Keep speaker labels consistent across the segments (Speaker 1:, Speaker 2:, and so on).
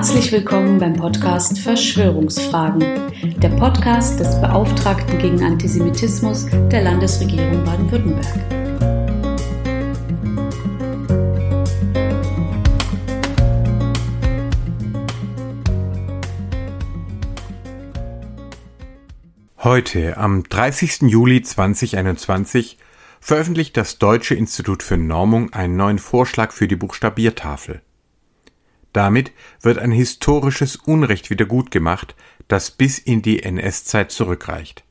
Speaker 1: Herzlich willkommen beim Podcast Verschwörungsfragen, der Podcast des Beauftragten gegen Antisemitismus der Landesregierung Baden-Württemberg.
Speaker 2: Heute, am 30. Juli 2021, veröffentlicht das Deutsche Institut für Normung einen neuen Vorschlag für die Buchstabiertafel. Damit wird ein historisches Unrecht wiedergutgemacht, das bis in die NS-Zeit zurückreicht.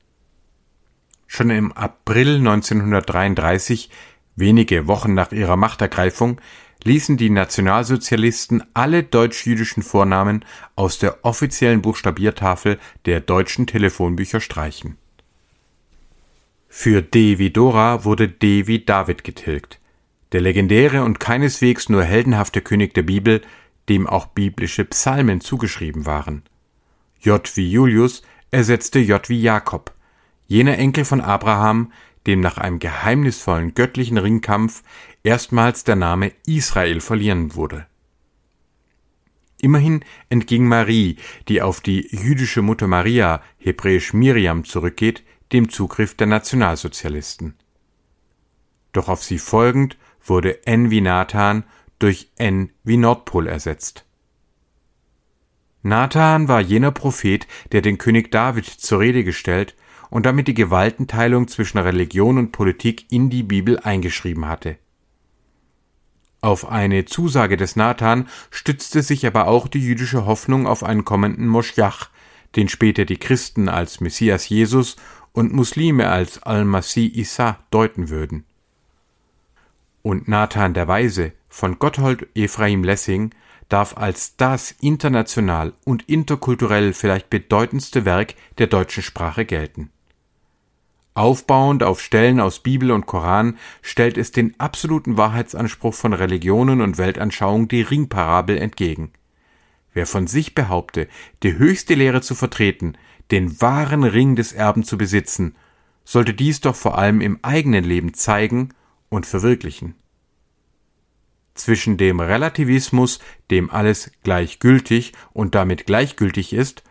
Speaker 2: Schon im April 1933, wenige Wochen nach ihrer Machtergreifung, ließen die Nationalsozialisten alle deutsch-jüdischen Vornamen aus der offiziellen Buchstabiertafel der deutschen Telefonbücher streichen. Für D wie Dora wurde D wie David getilgt, der legendäre und keineswegs nur heldenhafte König der Bibel, dem auch biblische Psalmen zugeschrieben waren. J wie Julius ersetzte J wie Jakob, jener Enkel von Abraham, dem nach einem geheimnisvollen göttlichen Ringkampf erstmals der Name Israel verliehen wurde. Immerhin entging Marie, die auf die jüdische Mutter Maria, hebräisch Miriam, zurückgeht, dem Zugriff der Nationalsozialisten. Doch auf sie folgend wurde N wie Nathan durch N wie Nordpol ersetzt. Nathan war jener Prophet, der den König David zur Rede gestellt und damit die Gewaltenteilung zwischen Religion und Politik in die Bibel eingeschrieben hatte. Auf eine Zusage des Nathan stützte sich aber auch die jüdische Hoffnung auf einen kommenden Moschjach, den später die Christen als Messias Jesus und Muslime als Al-Masih Isa deuten würden. Und Nathan der Weise von Gotthold Ephraim Lessing darf als das international und interkulturell vielleicht bedeutendste Werk der deutschen Sprache gelten. Aufbauend auf Stellen aus Bibel und Koran stellt es den absoluten Wahrheitsanspruch von Religionen und Weltanschauung die Ringparabel entgegen. Wer von sich behaupte, die höchste Lehre zu vertreten, den wahren Ring des Erben zu besitzen, sollte dies doch vor allem im eigenen Leben zeigen und verwirklichen. Zwischen dem Relativismus, dem alles gleichgültig und damit gleichgültig ist,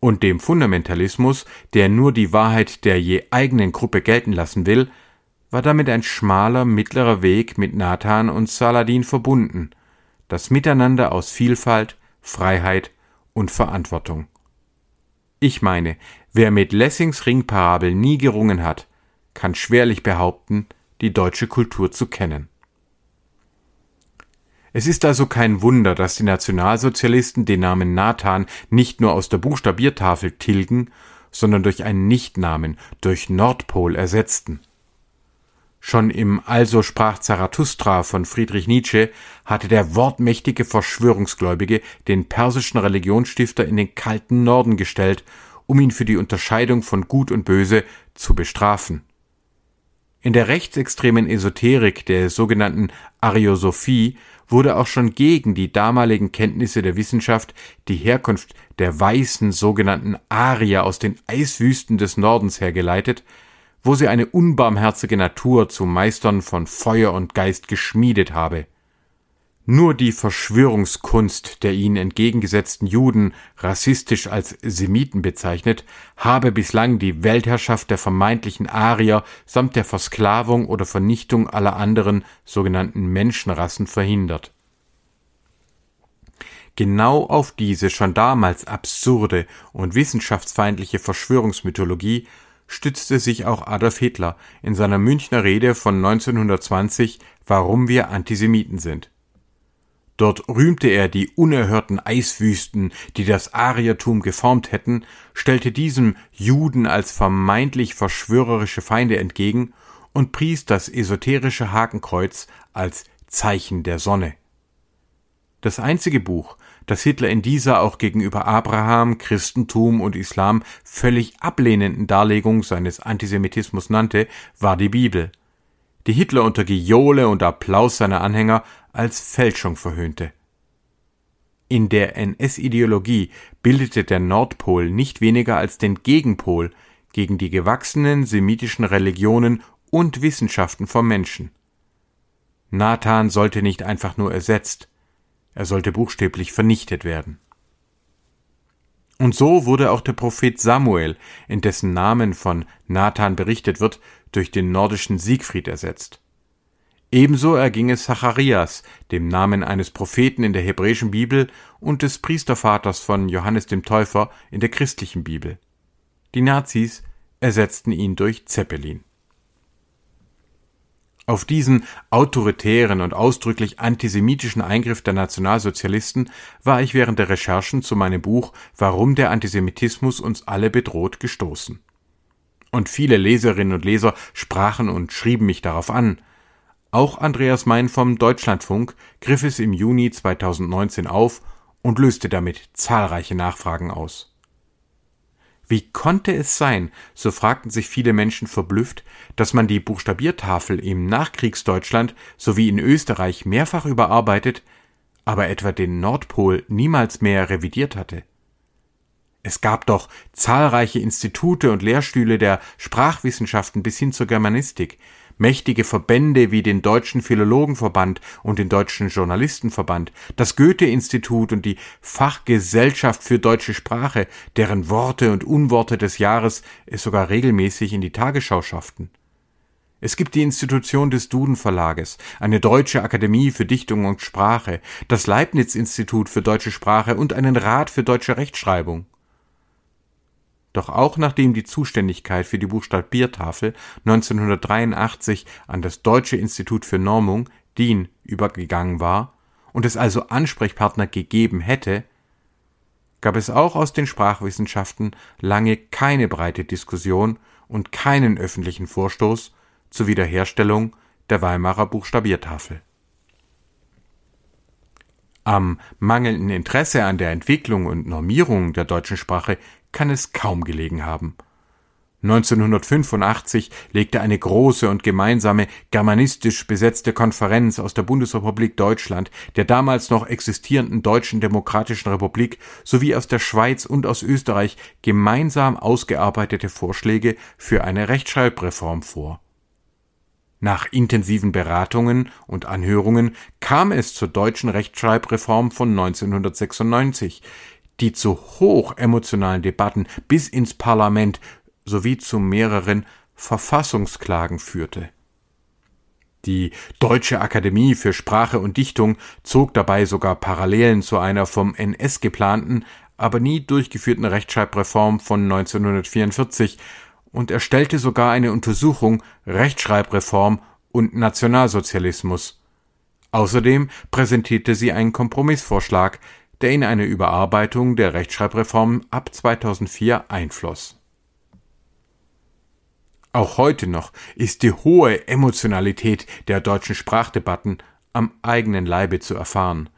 Speaker 2: und dem Fundamentalismus, der nur die Wahrheit der je eigenen Gruppe gelten lassen will, war damit ein schmaler mittlerer Weg mit Nathan und Saladin verbunden, das Miteinander aus Vielfalt, Freiheit und Verantwortung. Ich meine, wer mit Lessings Ringparabel nie gerungen hat, kann schwerlich behaupten, die deutsche Kultur zu kennen. Es ist also kein Wunder, dass die Nationalsozialisten den Namen Nathan nicht nur aus der Buchstabiertafel tilgen, sondern durch einen Nichtnamen, durch Nordpol ersetzten. Schon im Also sprach Zarathustra von Friedrich Nietzsche hatte der wortmächtige Verschwörungsgläubige den persischen Religionsstifter in den kalten Norden gestellt, um ihn für die Unterscheidung von Gut und Böse zu bestrafen. In der rechtsextremen Esoterik der sogenannten Ariosophie wurde auch schon gegen die damaligen Kenntnisse der Wissenschaft die Herkunft der weißen sogenannten Arier aus den Eiswüsten des Nordens hergeleitet, wo sie eine unbarmherzige Natur zu Meistern von Feuer und Geist geschmiedet habe. Nur die Verschwörungskunst der ihnen entgegengesetzten Juden, rassistisch als Semiten bezeichnet, habe bislang die Weltherrschaft der vermeintlichen Arier samt der Versklavung oder Vernichtung aller anderen sogenannten Menschenrassen verhindert. Genau auf diese schon damals absurde und wissenschaftsfeindliche Verschwörungsmythologie stützte sich auch Adolf Hitler in seiner Münchner Rede von 1920 Warum wir Antisemiten sind. Dort rühmte er die unerhörten Eiswüsten, die das Ariertum geformt hätten, stellte diesem Juden als vermeintlich verschwörerische Feinde entgegen und pries das esoterische Hakenkreuz als Zeichen der Sonne. Das einzige Buch, das Hitler in dieser auch gegenüber Abraham, Christentum und Islam völlig ablehnenden Darlegung seines Antisemitismus nannte, war die Bibel, die Hitler unter Gejohle und Applaus seiner Anhänger als Fälschung verhöhnte. In der NS-Ideologie bildete der Nordpol nicht weniger als den Gegenpol gegen die gewachsenen semitischen Religionen und Wissenschaften vom Menschen. Nathan sollte nicht einfach nur ersetzt, er sollte buchstäblich vernichtet werden. Und so wurde auch der Prophet Samuel, in dessen Namen von Nathan berichtet wird, durch den nordischen Siegfried ersetzt. Ebenso erging es Zacharias, dem Namen eines Propheten in der hebräischen Bibel und des Priestervaters von Johannes dem Täufer in der christlichen Bibel. Die Nazis ersetzten ihn durch Zeppelin. Auf diesen autoritären und ausdrücklich antisemitischen Eingriff der Nationalsozialisten war ich während der Recherchen zu meinem Buch Warum der Antisemitismus uns alle bedroht gestoßen. Und viele Leserinnen und Leser sprachen und schrieben mich darauf an. Auch Andreas Mein vom Deutschlandfunk griff es im Juni 2019 auf und löste damit zahlreiche Nachfragen aus. Wie konnte es sein, so fragten sich viele Menschen verblüfft, dass man die Buchstabiertafel im Nachkriegsdeutschland sowie in Österreich mehrfach überarbeitet, aber etwa den Nordpol niemals mehr revidiert hatte. Es gab doch zahlreiche Institute und Lehrstühle der Sprachwissenschaften bis hin zur Germanistik, mächtige Verbände wie den Deutschen Philologenverband und den Deutschen Journalistenverband, das Goethe-Institut und die Fachgesellschaft für deutsche Sprache, deren Worte und Unworte des Jahres es sogar regelmäßig in die Tagesschau schafften. Es gibt die Institution des Duden Verlages, eine deutsche Akademie für Dichtung und Sprache, das Leibniz Institut für deutsche Sprache und einen Rat für deutsche Rechtschreibung. Doch auch nachdem die Zuständigkeit für die Buchstabiertafel 1983 an das Deutsche Institut für Normung DIN übergegangen war und es also Ansprechpartner gegeben hätte, gab es auch aus den Sprachwissenschaften lange keine breite Diskussion und keinen öffentlichen Vorstoß zur Wiederherstellung der Weimarer Buchstabiertafel. Am mangelnden Interesse an der Entwicklung und Normierung der deutschen Sprache kann es kaum gelegen haben. 1985 legte eine große und gemeinsame germanistisch besetzte Konferenz aus der Bundesrepublik Deutschland, der damals noch existierenden Deutschen Demokratischen Republik sowie aus der Schweiz und aus Österreich gemeinsam ausgearbeitete Vorschläge für eine Rechtschreibreform vor. Nach intensiven Beratungen und Anhörungen kam es zur deutschen Rechtschreibreform von 1996, die zu hoch emotionalen Debatten bis ins Parlament sowie zu mehreren Verfassungsklagen führte. Die Deutsche Akademie für Sprache und Dichtung zog dabei sogar Parallelen zu einer vom NS geplanten, aber nie durchgeführten Rechtschreibreform von 1944 und erstellte sogar eine Untersuchung Rechtschreibreform und Nationalsozialismus. Außerdem präsentierte sie einen Kompromissvorschlag, der in eine Überarbeitung der Rechtschreibreform ab 2004 einfloss. Auch heute noch ist die hohe Emotionalität der deutschen Sprachdebatten am eigenen Leibe zu erfahren.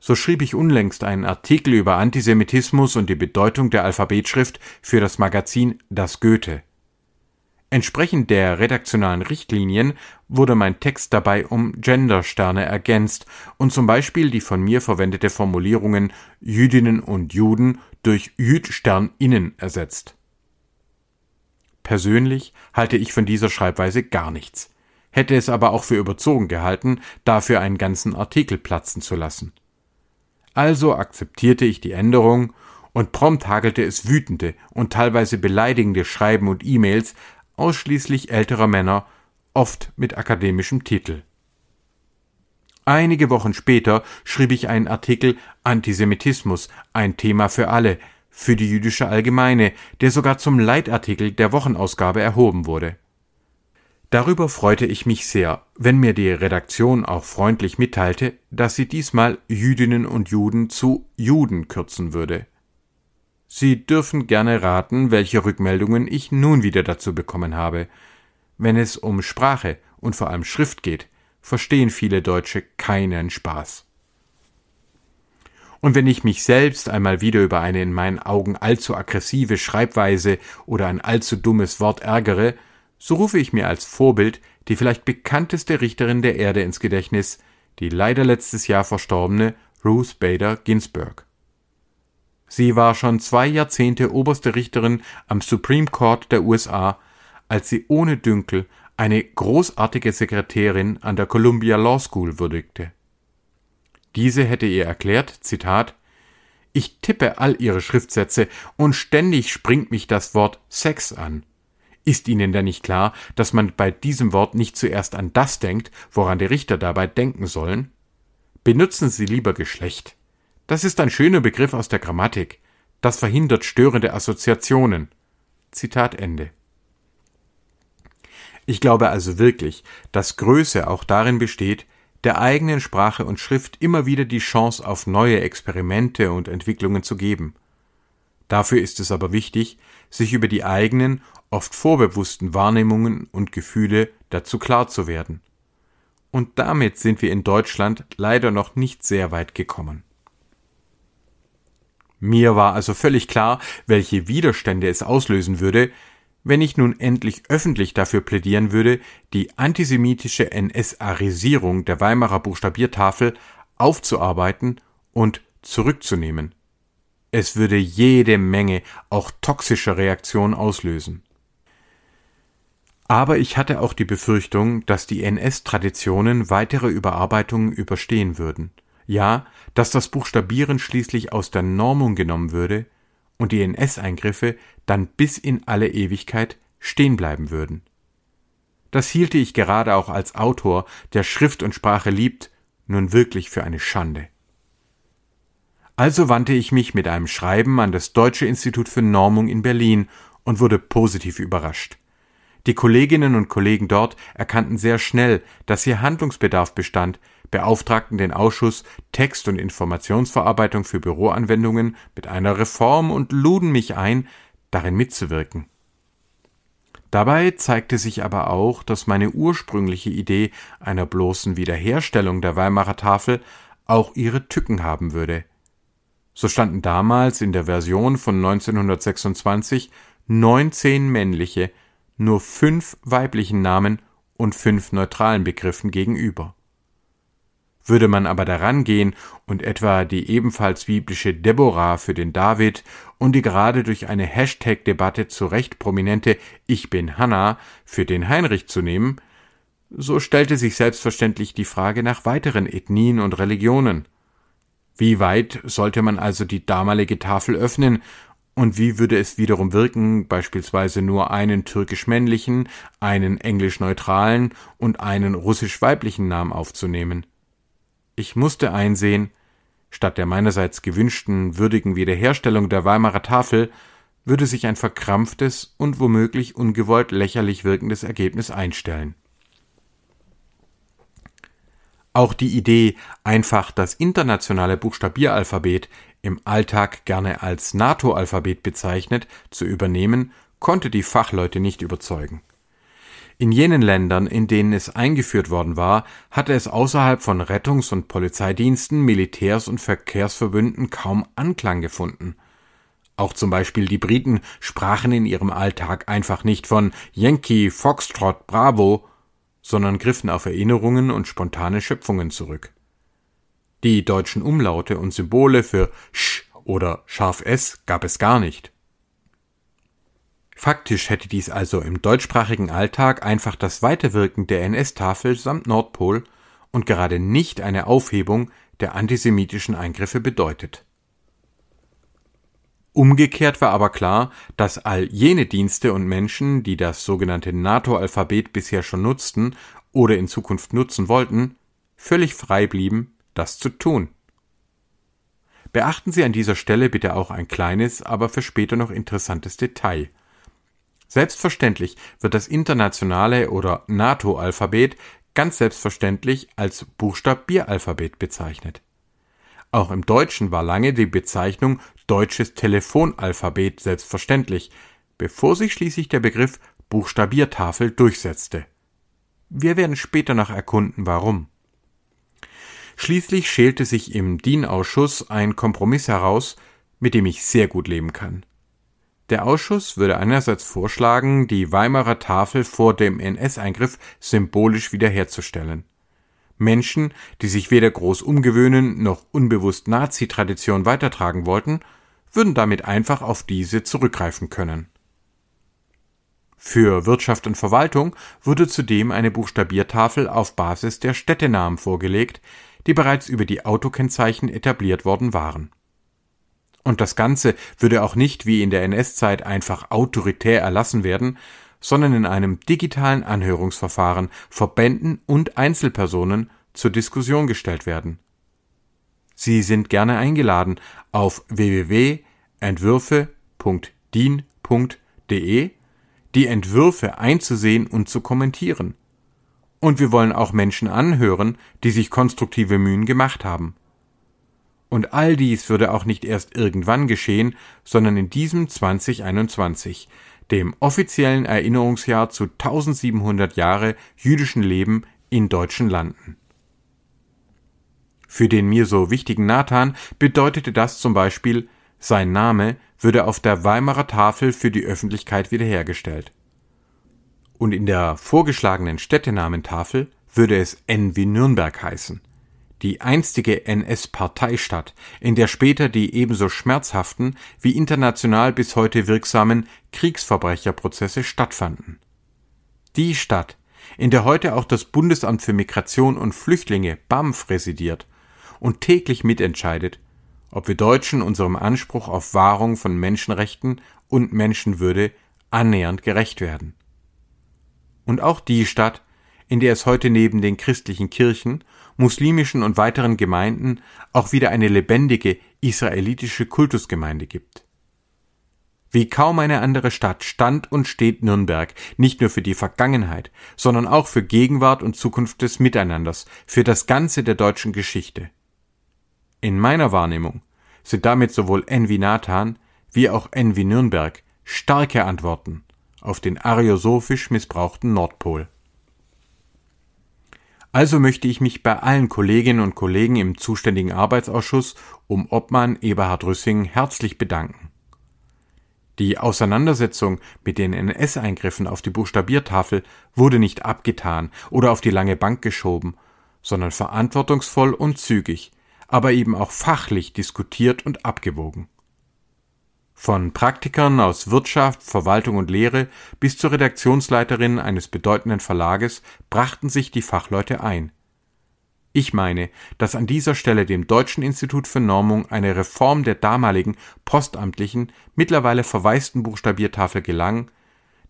Speaker 2: So schrieb ich unlängst einen Artikel über Antisemitismus und die Bedeutung der Alphabetschrift für das Magazin Das Goethe. Entsprechend der redaktionalen Richtlinien wurde mein Text dabei um Gendersterne ergänzt und zum Beispiel die von mir verwendete Formulierungen Jüdinnen und Juden durch Jüdsterninnen ersetzt. Persönlich halte ich von dieser Schreibweise gar nichts, hätte es aber auch für überzogen gehalten, dafür einen ganzen Artikel platzen zu lassen. Also akzeptierte ich die Änderung und prompt hagelte es wütende und teilweise beleidigende Schreiben und E-Mails ausschließlich älterer Männer, oft mit akademischem Titel. Einige Wochen später schrieb ich einen Artikel Antisemitismus, ein Thema für alle, für die jüdische Allgemeine, der sogar zum Leitartikel der Wochenausgabe erhoben wurde. Darüber freute ich mich sehr, wenn mir die Redaktion auch freundlich mitteilte, dass sie diesmal Jüdinnen und Juden zu Juden kürzen würde. Sie dürfen gerne raten, welche Rückmeldungen ich nun wieder dazu bekommen habe. Wenn es um Sprache und vor allem Schrift geht, verstehen viele Deutsche keinen Spaß. Und wenn ich mich selbst einmal wieder über eine in meinen Augen allzu aggressive Schreibweise oder ein allzu dummes Wort ärgere, so rufe ich mir als Vorbild die vielleicht bekannteste Richterin der Erde ins Gedächtnis, die leider letztes Jahr verstorbene Ruth Bader Ginsburg. Sie war schon zwei Jahrzehnte oberste Richterin am Supreme Court der USA, als sie ohne Dünkel eine großartige Sekretärin an der Columbia Law School würdigte. Diese hätte ihr erklärt, Zitat, Ich tippe all ihre Schriftsätze und ständig springt mich das Wort Sex an. Ist Ihnen denn nicht klar, dass man bei diesem Wort nicht zuerst an das denkt, woran die Richter dabei denken sollen? Benutzen Sie lieber Geschlecht. Das ist ein schöner Begriff aus der Grammatik. Das verhindert störende Assoziationen. Zitat Ende. Ich glaube also wirklich, dass Größe auch darin besteht, der eigenen Sprache und Schrift immer wieder die Chance auf neue Experimente und Entwicklungen zu geben. Dafür ist es aber wichtig, sich über die eigenen, oft vorbewussten Wahrnehmungen und Gefühle dazu klar zu werden. Und damit sind wir in Deutschland leider noch nicht sehr weit gekommen. Mir war also völlig klar, welche Widerstände es auslösen würde, wenn ich nun endlich öffentlich dafür plädieren würde, die antisemitische NS-Arisierung der Weimarer Buchstabiertafel aufzuarbeiten und zurückzunehmen. Es würde jede Menge auch toxischer Reaktionen auslösen. Aber ich hatte auch die Befürchtung, dass die NS-Traditionen weitere Überarbeitungen überstehen würden. Ja, dass das Buchstabieren schließlich aus der Normung genommen würde und die NS-Eingriffe dann bis in alle Ewigkeit stehen bleiben würden. Das hielte ich gerade auch als Autor, der Schrift und Sprache liebt, nun wirklich für eine Schande. Also wandte ich mich mit einem Schreiben an das Deutsche Institut für Normung in Berlin und wurde positiv überrascht. Die Kolleginnen und Kollegen dort erkannten sehr schnell, dass hier Handlungsbedarf bestand, beauftragten den Ausschuss Text- und Informationsverarbeitung für Büroanwendungen mit einer Reform und luden mich ein, darin mitzuwirken. Dabei zeigte sich aber auch, dass meine ursprüngliche Idee einer bloßen Wiederherstellung der Weimarer Tafel auch ihre Tücken haben würde. So standen damals in der Version von 1926 neunzehn männliche, nur fünf weiblichen Namen und fünf neutralen Begriffen gegenüber. Würde man aber daran gehen und etwa die ebenfalls biblische Deborah für den David und die gerade durch eine Hashtag-Debatte zu Recht prominente Ich bin Hannah für den Heinrich zu nehmen, so stellte sich selbstverständlich die Frage nach weiteren Ethnien und Religionen. Wie weit sollte man also die damalige Tafel öffnen und wie würde es wiederum wirken, beispielsweise nur einen türkisch-männlichen, einen englisch-neutralen und einen russisch-weiblichen Namen aufzunehmen? Ich musste einsehen, statt der meinerseits gewünschten würdigen Wiederherstellung der Weimarer Tafel würde sich ein verkrampftes und womöglich ungewollt lächerlich wirkendes Ergebnis einstellen. Auch die Idee, einfach das internationale Buchstabieralphabet im Alltag gerne als NATO-Alphabet bezeichnet, zu übernehmen, konnte die Fachleute nicht überzeugen. In jenen Ländern, in denen es eingeführt worden war, hatte es außerhalb von Rettungs- und Polizeidiensten, Militärs- und Verkehrsverbünden kaum Anklang gefunden. Auch zum Beispiel die Briten sprachen in ihrem Alltag einfach nicht von Yankee, Foxtrot, Bravo, sondern griffen auf Erinnerungen und spontane Schöpfungen zurück. Die deutschen Umlaute und Symbole für sch oder scharf s gab es gar nicht. Faktisch hätte dies also im deutschsprachigen Alltag einfach das Weiterwirken der NS-Tafel samt Nordpol und gerade nicht eine Aufhebung der antisemitischen Eingriffe bedeutet. Umgekehrt war aber klar, dass all jene Dienste und Menschen, die das sogenannte NATO-Alphabet bisher schon nutzten oder in Zukunft nutzen wollten, völlig frei blieben, das zu tun. Beachten Sie an dieser Stelle bitte auch ein kleines, aber für später noch interessantes Detail – Selbstverständlich wird das internationale oder NATO-Alphabet ganz selbstverständlich als Buchstabieralphabet bezeichnet. Auch im Deutschen war lange die Bezeichnung deutsches Telefonalphabet selbstverständlich, bevor sich schließlich der Begriff Buchstabiertafel durchsetzte. Wir werden später noch erkunden, warum. Schließlich schälte sich im DIN-Ausschuss ein Kompromiss heraus, mit dem ich sehr gut leben kann. Der Ausschuss würde einerseits vorschlagen, die Weimarer Tafel vor dem NS-Eingriff symbolisch wiederherzustellen. Menschen, die sich weder groß umgewöhnen noch unbewusst Nazi-Tradition weitertragen wollten, würden damit einfach auf diese zurückgreifen können. Für Wirtschaft und Verwaltung wurde zudem eine Buchstabiertafel auf Basis der Städtenamen vorgelegt, die bereits über die Autokennzeichen etabliert worden waren Und das Ganze würde auch nicht wie in der NS-Zeit einfach autoritär erlassen werden, sondern in einem digitalen Anhörungsverfahren Verbänden und Einzelpersonen zur Diskussion gestellt werden. Sie sind gerne eingeladen, auf www.entwürfe.din.de die Entwürfe einzusehen und zu kommentieren. Und wir wollen auch Menschen anhören, die sich konstruktive Mühen gemacht haben. Und all dies würde auch nicht erst irgendwann geschehen, sondern in diesem 2021, dem offiziellen Erinnerungsjahr zu 1700 Jahre jüdischen Leben in deutschen Landen. Für den mir so wichtigen Nathan bedeutete das zum Beispiel, sein Name würde auf der Weimarer Tafel für die Öffentlichkeit wiederhergestellt. Und in der vorgeschlagenen Städtenamentafel würde es N wie Nürnberg heißen, die einstige NS-Parteistadt, in der später die ebenso schmerzhaften wie international bis heute wirksamen Kriegsverbrecherprozesse stattfanden. Die Stadt, in der heute auch das Bundesamt für Migration und Flüchtlinge BAMF residiert und täglich mitentscheidet, ob wir Deutschen unserem Anspruch auf Wahrung von Menschenrechten und Menschenwürde annähernd gerecht werden. Und auch die Stadt, in der es heute neben den christlichen Kirchen muslimischen und weiteren Gemeinden auch wieder eine lebendige israelitische Kultusgemeinde gibt. Wie kaum eine andere Stadt stand und steht Nürnberg nicht nur für die Vergangenheit, sondern auch für Gegenwart und Zukunft des Miteinanders, für das Ganze der deutschen Geschichte. In meiner Wahrnehmung sind damit sowohl Envi Nathan wie auch Envi Nürnberg starke Antworten auf den ariosophisch missbrauchten Nordpol. Also möchte ich mich bei allen Kolleginnen und Kollegen im zuständigen Arbeitsausschuss um Obmann Eberhard Rüssing herzlich bedanken. Die Auseinandersetzung mit den NS-Eingriffen auf die Buchstabiertafel wurde nicht abgetan oder auf die lange Bank geschoben, sondern verantwortungsvoll und zügig, aber eben auch fachlich diskutiert und abgewogen. Von Praktikern aus Wirtschaft, Verwaltung und Lehre bis zur Redaktionsleiterin eines bedeutenden Verlages brachten sich die Fachleute ein. Ich meine, dass an dieser Stelle dem Deutschen Institut für Normung eine Reform der damaligen postamtlichen, mittlerweile verwaisten Buchstabiertafel gelang,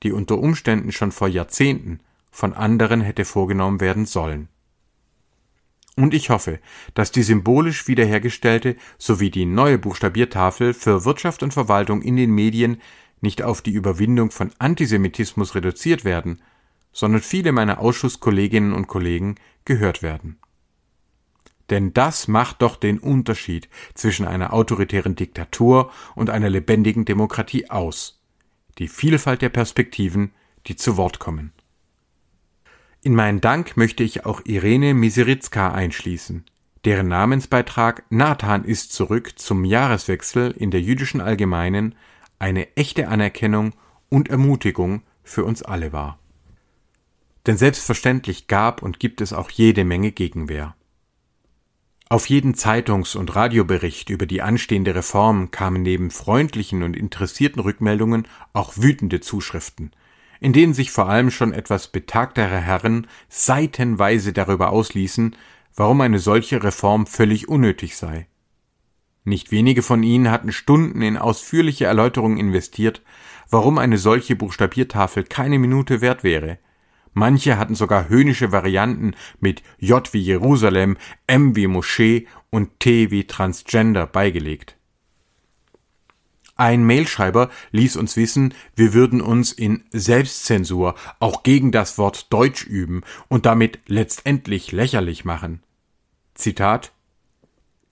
Speaker 2: die unter Umständen schon vor Jahrzehnten von anderen hätte vorgenommen werden sollen und ich hoffe, dass die symbolisch wiederhergestellte sowie die neue Buchstabiertafel für Wirtschaft und Verwaltung in den Medien nicht auf die Überwindung von Antisemitismus reduziert werden, sondern viele meiner Ausschusskolleginnen und Kollegen gehört werden. Denn das macht doch den Unterschied zwischen einer autoritären Diktatur und einer lebendigen Demokratie aus. Die Vielfalt der Perspektiven, die zu Wort kommen. In meinen Dank möchte ich auch Irene Miseritzka einschließen, deren Namensbeitrag Nathan ist zurück zum Jahreswechsel in der jüdischen Allgemeinen eine echte Anerkennung und Ermutigung für uns alle war. Denn selbstverständlich gab und gibt es auch jede Menge Gegenwehr. Auf jeden Zeitungs- und Radiobericht über die anstehende Reform kamen neben freundlichen und interessierten Rückmeldungen auch wütende Zuschriften, in denen sich vor allem schon etwas betagtere Herren seitenweise darüber ausließen, warum eine solche Reform völlig unnötig sei. Nicht wenige von ihnen hatten Stunden in ausführliche Erläuterungen investiert, warum eine solche Buchstabiertafel keine Minute wert wäre. Manche hatten sogar höhnische Varianten mit J wie Jerusalem, M wie Moschee und T wie Transgender beigelegt. Ein Mailschreiber ließ uns wissen, wir würden uns in Selbstzensur auch gegen das Wort Deutsch üben und damit letztendlich lächerlich machen. Zitat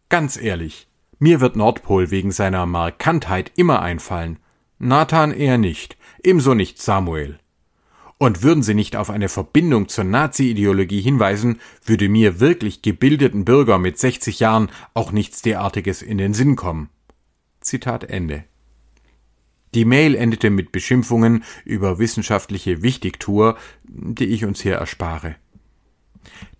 Speaker 2: Ganz ehrlich, mir wird Nordpol wegen seiner Markantheit immer einfallen. Nathan eher nicht, ebenso nicht Samuel. Und würden Sie nicht auf eine Verbindung zur Nazi-Ideologie hinweisen, würde mir wirklich gebildeten Bürger mit 60 Jahren auch nichts derartiges in den Sinn kommen. Zitat Ende. Die Mail endete mit Beschimpfungen über wissenschaftliche Wichtigtour, die ich uns hier erspare.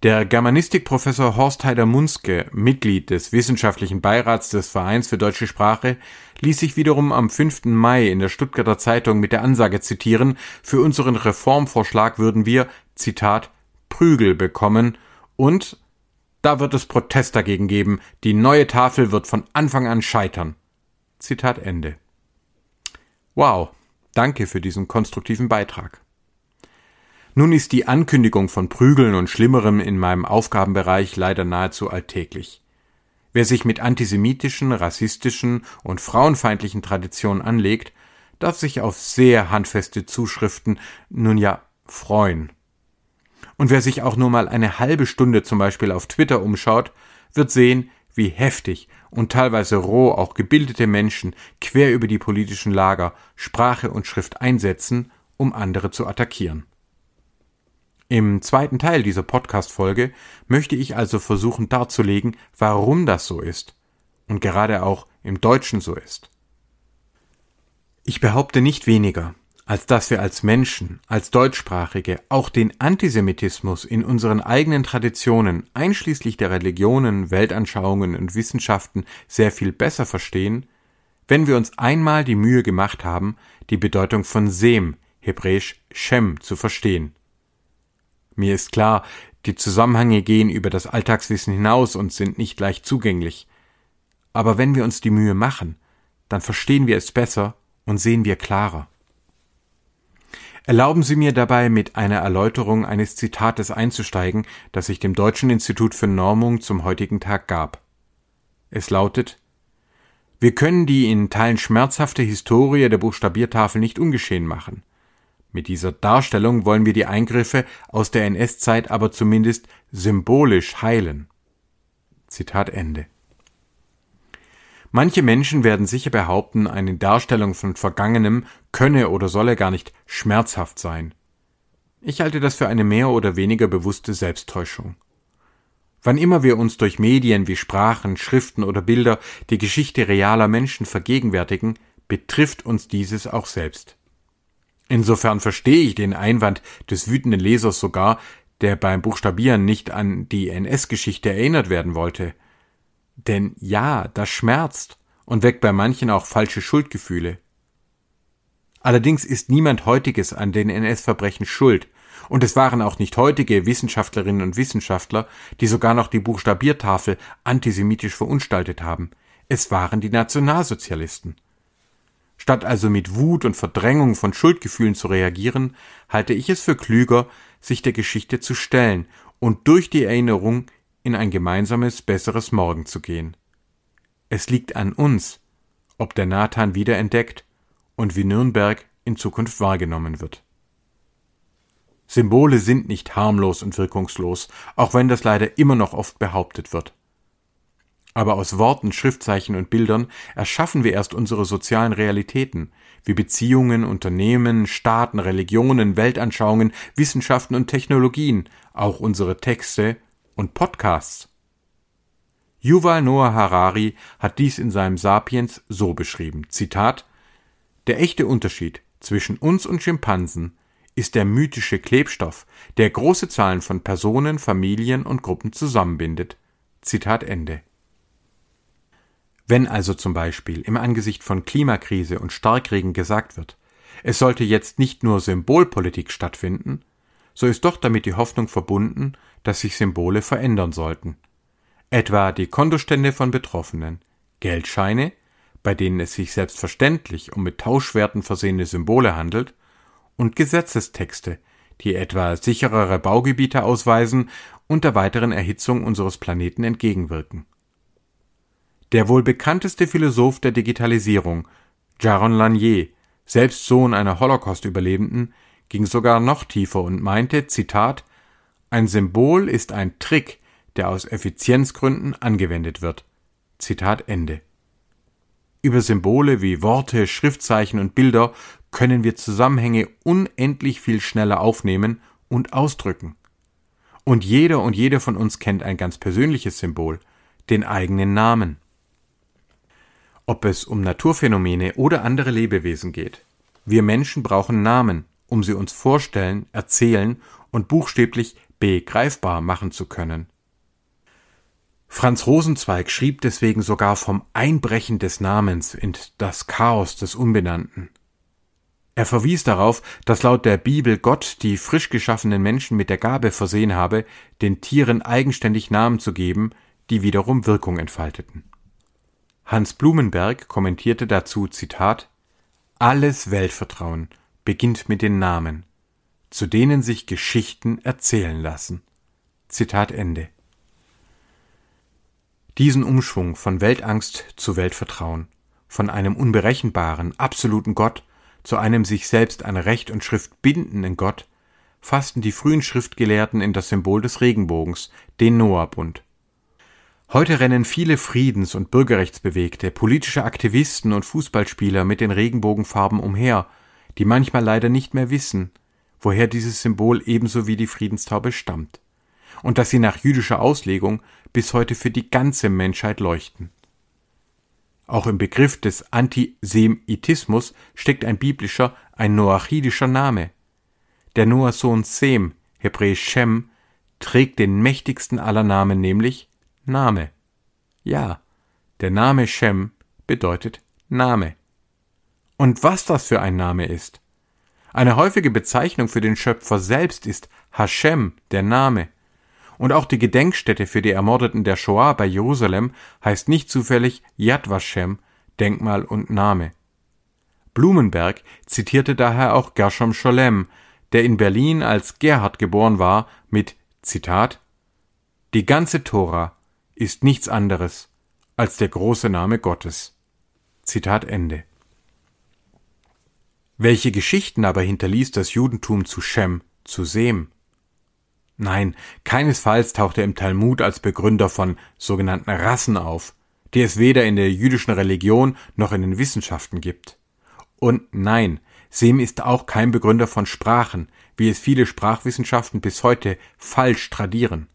Speaker 2: Der Germanistikprofessor Horst Heider-Munske, Mitglied des wissenschaftlichen Beirats des Vereins für deutsche Sprache, ließ sich wiederum am 5. Mai in der Stuttgarter Zeitung mit der Ansage zitieren, für unseren Reformvorschlag würden wir, Zitat, Prügel bekommen und da wird es Protest dagegen geben, die neue Tafel wird von Anfang an scheitern. Zitat Ende. Wow, danke für diesen konstruktiven Beitrag. Nun ist die Ankündigung von Prügeln und Schlimmerem in meinem Aufgabenbereich leider nahezu alltäglich. Wer sich mit antisemitischen, rassistischen und frauenfeindlichen Traditionen anlegt, darf sich auf sehr handfeste Zuschriften nun ja freuen. Und wer sich auch nur mal eine halbe Stunde zum Beispiel auf Twitter umschaut, wird sehen, wie heftig und teilweise roh auch gebildete Menschen quer über die politischen Lager Sprache und Schrift einsetzen, um andere zu attackieren. Im zweiten Teil dieser Podcast-Folge möchte ich also versuchen darzulegen, warum das so ist und gerade auch im Deutschen so ist. Ich behaupte nicht weniger, als dass wir als Menschen, als Deutschsprachige auch den Antisemitismus in unseren eigenen Traditionen, einschließlich der Religionen, Weltanschauungen und Wissenschaften, sehr viel besser verstehen, wenn wir uns einmal die Mühe gemacht haben, die Bedeutung von Sem, hebräisch Shem, zu verstehen. Mir ist klar, die Zusammenhänge gehen über das Alltagswissen hinaus und sind nicht leicht zugänglich. Aber wenn wir uns die Mühe machen, dann verstehen wir es besser und sehen wir klarer. Erlauben Sie mir dabei mit einer Erläuterung eines Zitates einzusteigen, das ich dem Deutschen Institut für Normung zum heutigen Tag gab. Es lautet Wir können die in Teilen schmerzhafte Historie der Buchstabiertafel nicht ungeschehen machen. Mit dieser Darstellung wollen wir die Eingriffe aus der NS-Zeit aber zumindest symbolisch heilen. Zitat Ende. Manche Menschen werden sicher behaupten, eine Darstellung von Vergangenem könne oder solle gar nicht schmerzhaft sein. Ich halte das für eine mehr oder weniger bewusste Selbsttäuschung. Wann immer wir uns durch Medien wie Sprachen, Schriften oder Bilder die Geschichte realer Menschen vergegenwärtigen, betrifft uns dieses auch selbst. Insofern verstehe ich den Einwand des wütenden Lesers sogar, der beim Buchstabieren nicht an die NS-Geschichte erinnert werden wollte. Denn ja, das schmerzt und weckt bei manchen auch falsche Schuldgefühle. Allerdings ist niemand heutiges an den NS-Verbrechen schuld, und es waren auch nicht heutige Wissenschaftlerinnen und Wissenschaftler, die sogar noch die Buchstabiertafel antisemitisch verunstaltet haben. Es waren die Nationalsozialisten. Statt also mit Wut und Verdrängung von Schuldgefühlen zu reagieren, halte ich es für klüger, sich der Geschichte zu stellen und durch die Erinnerung in ein gemeinsames, besseres Morgen zu gehen. Es liegt an uns, ob der Nathan wiederentdeckt und wie Nürnberg in Zukunft wahrgenommen wird. Symbole sind nicht harmlos und wirkungslos, auch wenn das leider immer noch oft behauptet wird. Aber aus Worten, Schriftzeichen und Bildern erschaffen wir erst unsere sozialen Realitäten, wie Beziehungen, Unternehmen, Staaten, Religionen, Weltanschauungen, Wissenschaften und Technologien, auch unsere Texte und Podcasts. Yuval Noah Harari hat dies in seinem Sapiens so beschrieben. Zitat Der echte Unterschied zwischen uns und Schimpansen ist der mythische Klebstoff, der große Zahlen von Personen, Familien und Gruppen zusammenbindet. Zitat Ende. Wenn also zum Beispiel im Angesicht von Klimakrise und Starkregen gesagt wird, es sollte jetzt nicht nur Symbolpolitik stattfinden, so ist doch damit die Hoffnung verbunden, dass sich Symbole verändern sollten. Etwa die Kontostände von Betroffenen, Geldscheine, bei denen es sich selbstverständlich um mit Tauschwerten versehene Symbole handelt, und Gesetzestexte, die etwa sicherere Baugebiete ausweisen und der weiteren Erhitzung unseres Planeten entgegenwirken. Der wohl bekannteste Philosoph der Digitalisierung, Jaron Lanier, selbst Sohn einer Holocaust-Überlebenden, ging sogar noch tiefer und meinte, Zitat, ein Symbol ist ein Trick, der aus Effizienzgründen angewendet wird. Zitat Ende. Über Symbole wie Worte, Schriftzeichen und Bilder können wir Zusammenhänge unendlich viel schneller aufnehmen und ausdrücken. Und jeder und jede von uns kennt ein ganz persönliches Symbol, den eigenen Namen. Ob es um Naturphänomene oder andere Lebewesen geht. Wir Menschen brauchen Namen, um sie uns vorstellen, erzählen und buchstäblich begreifbar machen zu können. Franz Rosenzweig schrieb deswegen sogar vom Einbrechen des Namens in das Chaos des Unbenannten. Er verwies darauf, dass laut der Bibel Gott die frisch geschaffenen Menschen mit der Gabe versehen habe, den Tieren eigenständig Namen zu geben, die wiederum Wirkung entfalteten. Hans Blumenberg kommentierte dazu Zitat Alles Weltvertrauen beginnt mit den Namen, zu denen sich Geschichten erzählen lassen. Zitat Ende. Diesen Umschwung von Weltangst zu Weltvertrauen, von einem unberechenbaren, absoluten Gott zu einem sich selbst an Recht und Schrift bindenden Gott, fassten die frühen Schriftgelehrten in das Symbol des Regenbogens, den Noahbund. Heute rennen viele Friedens- und Bürgerrechtsbewegte, politische Aktivisten und Fußballspieler mit den Regenbogenfarben umher, die manchmal leider nicht mehr wissen, woher dieses Symbol ebenso wie die Friedenstaube stammt, und dass sie nach jüdischer Auslegung bis heute für die ganze Menschheit leuchten. Auch im Begriff des Antisemitismus steckt ein biblischer, ein noachidischer Name. Der Noahsohn Sem, hebräisch Shem, trägt den mächtigsten aller Namen, nämlich Name. Ja, der Name Shem bedeutet Name. Und was das für ein Name ist. Eine häufige Bezeichnung für den Schöpfer selbst ist Hashem, der Name. Und auch die Gedenkstätte für die Ermordeten der Shoah bei Jerusalem heißt nicht zufällig Yad Vashem, Denkmal und Name. Blumenberg zitierte daher auch Gershom Scholem, der in Berlin als Gerhard geboren war, mit Zitat Die ganze Tora ist nichts anderes als der große Name Gottes. Zitat Ende. Welche Geschichten aber hinterließ das Judentum zu Shem, zu Sem? Nein, keinesfalls taucht er im Talmud als Begründer von sogenannten Rassen auf, die es weder in der jüdischen Religion noch in den Wissenschaften gibt. Und nein, Sem ist auch kein Begründer von Sprachen, wie es viele Sprachwissenschaften bis heute falsch tradieren.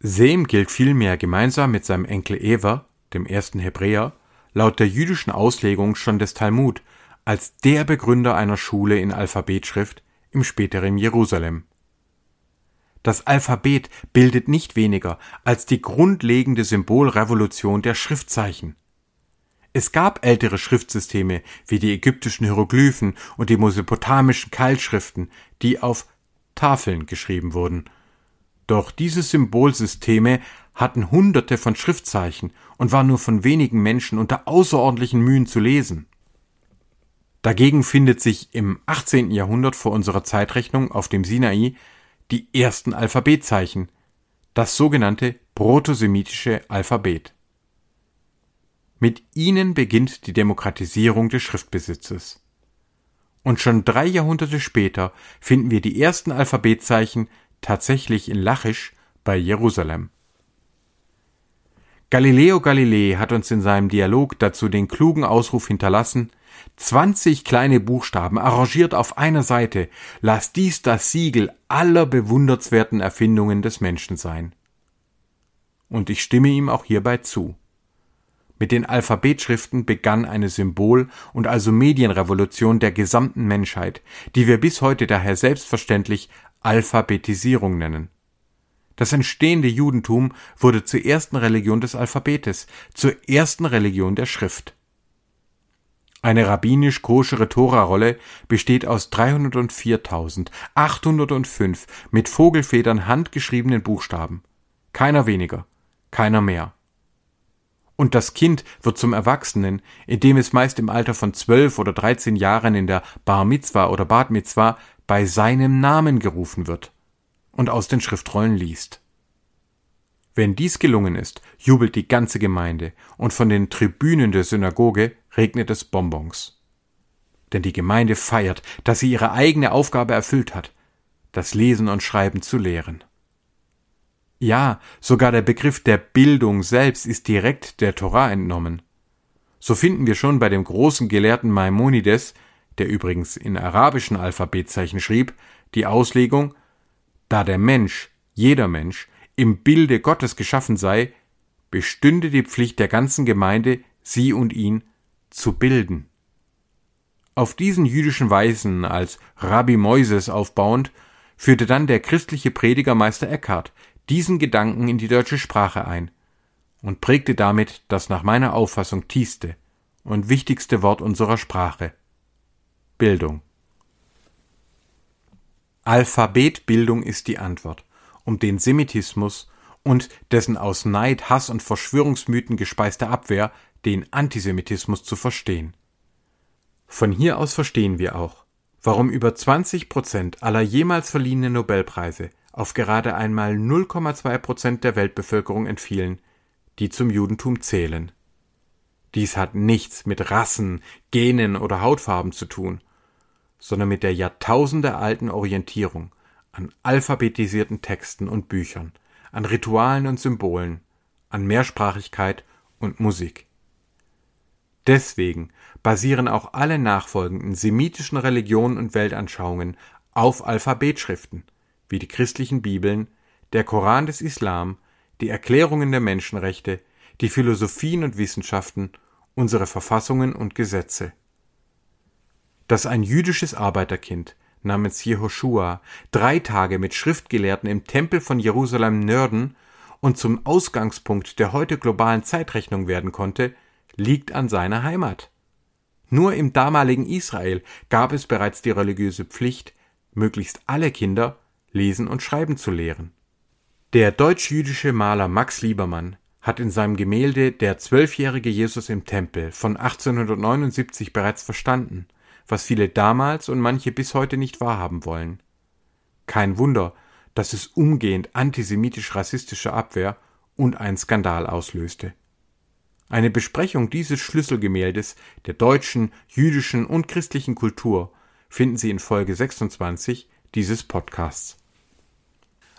Speaker 2: Sem gilt vielmehr gemeinsam mit seinem Enkel Ewer, dem ersten Hebräer, laut der jüdischen Auslegung schon des Talmud, als der Begründer einer Schule in Alphabetschrift im späteren Jerusalem. Das Alphabet bildet nicht weniger als die grundlegende Symbolrevolution der Schriftzeichen. Es gab ältere Schriftsysteme wie die ägyptischen Hieroglyphen und die mesopotamischen Keilschriften, die auf Tafeln geschrieben wurden doch diese Symbolsysteme hatten hunderte von Schriftzeichen und waren nur von wenigen Menschen unter außerordentlichen Mühen zu lesen. Dagegen findet sich im 18. Jahrhundert vor unserer Zeitrechnung auf dem Sinai die ersten Alphabetzeichen, das sogenannte protosemitische Alphabet. Mit ihnen beginnt die Demokratisierung des Schriftbesitzes. Und schon drei Jahrhunderte später finden wir die ersten Alphabetzeichen tatsächlich in Lachisch bei Jerusalem. Galileo Galilei hat uns in seinem Dialog dazu den klugen Ausruf hinterlassen, 20 kleine Buchstaben arrangiert auf einer Seite, lass dies das Siegel aller bewundernswerten Erfindungen des Menschen sein. Und ich stimme ihm auch hierbei zu. Mit den Alphabetschriften begann eine Symbol- und also Medienrevolution der gesamten Menschheit, die wir bis heute daher selbstverständlich Alphabetisierung nennen. Das entstehende Judentum wurde zur ersten Religion des Alphabetes, zur ersten Religion der Schrift. Eine rabbinisch-koschere Torarolle besteht aus 304.805 mit Vogelfedern handgeschriebenen Buchstaben. Keiner weniger, keiner mehr. Und das Kind wird zum Erwachsenen, indem es meist im Alter von zwölf oder dreizehn Jahren in der Bar Mitzwa oder Bad Mitzwa bei seinem Namen gerufen wird und aus den Schriftrollen liest. Wenn dies gelungen ist, jubelt die ganze Gemeinde und von den Tribünen der Synagoge regnet es Bonbons. Denn die Gemeinde feiert, dass sie ihre eigene Aufgabe erfüllt hat, das Lesen und Schreiben zu lehren. Ja, sogar der Begriff der Bildung selbst ist direkt der Torah entnommen. So finden wir schon bei dem großen Gelehrten Maimonides der übrigens in arabischen Alphabetzeichen schrieb, die Auslegung, da der Mensch, jeder Mensch, im Bilde Gottes geschaffen sei, bestünde die Pflicht der ganzen Gemeinde, sie und ihn zu bilden. Auf diesen jüdischen Weisen als Rabbi Moises aufbauend, führte dann der christliche Prediger Meister Eckhart diesen Gedanken in die deutsche Sprache ein und prägte damit das nach meiner Auffassung tiefste und wichtigste Wort unserer Sprache, Bildung. Alphabetbildung ist die Antwort, um den Semitismus und dessen aus Neid, Hass und Verschwörungsmythen gespeiste Abwehr den Antisemitismus zu verstehen. Von hier aus verstehen wir auch, warum über 20 Prozent aller jemals verliehenen Nobelpreise auf gerade einmal 0,2 Prozent der Weltbevölkerung entfielen, die zum Judentum zählen. Dies hat nichts mit Rassen, Genen oder Hautfarben zu tun, sondern mit der jahrtausendealten Orientierung an alphabetisierten Texten und Büchern, an Ritualen und Symbolen, an Mehrsprachigkeit und Musik. Deswegen basieren auch alle nachfolgenden semitischen Religionen und Weltanschauungen auf Alphabetschriften, wie die christlichen Bibeln, der Koran des Islam, die Erklärungen der Menschenrechte, die Philosophien und Wissenschaften, unsere Verfassungen und Gesetze. Dass ein jüdisches Arbeiterkind namens Jehoshua drei Tage mit Schriftgelehrten im Tempel von Jerusalem nörden und zum Ausgangspunkt der heute globalen Zeitrechnung werden konnte, liegt an seiner Heimat. Nur im damaligen Israel gab es bereits die religiöse Pflicht, möglichst alle Kinder lesen und schreiben zu lehren. Der deutsch-jüdische Maler Max Liebermann hat in seinem Gemälde Der zwölfjährige Jesus im Tempel von 1879 bereits verstanden, was viele damals und manche bis heute nicht wahrhaben wollen. Kein Wunder, dass es umgehend antisemitisch-rassistische Abwehr und einen Skandal auslöste. Eine Besprechung dieses Schlüsselgemäldes der deutschen, jüdischen und christlichen Kultur finden Sie in Folge 26 dieses Podcasts.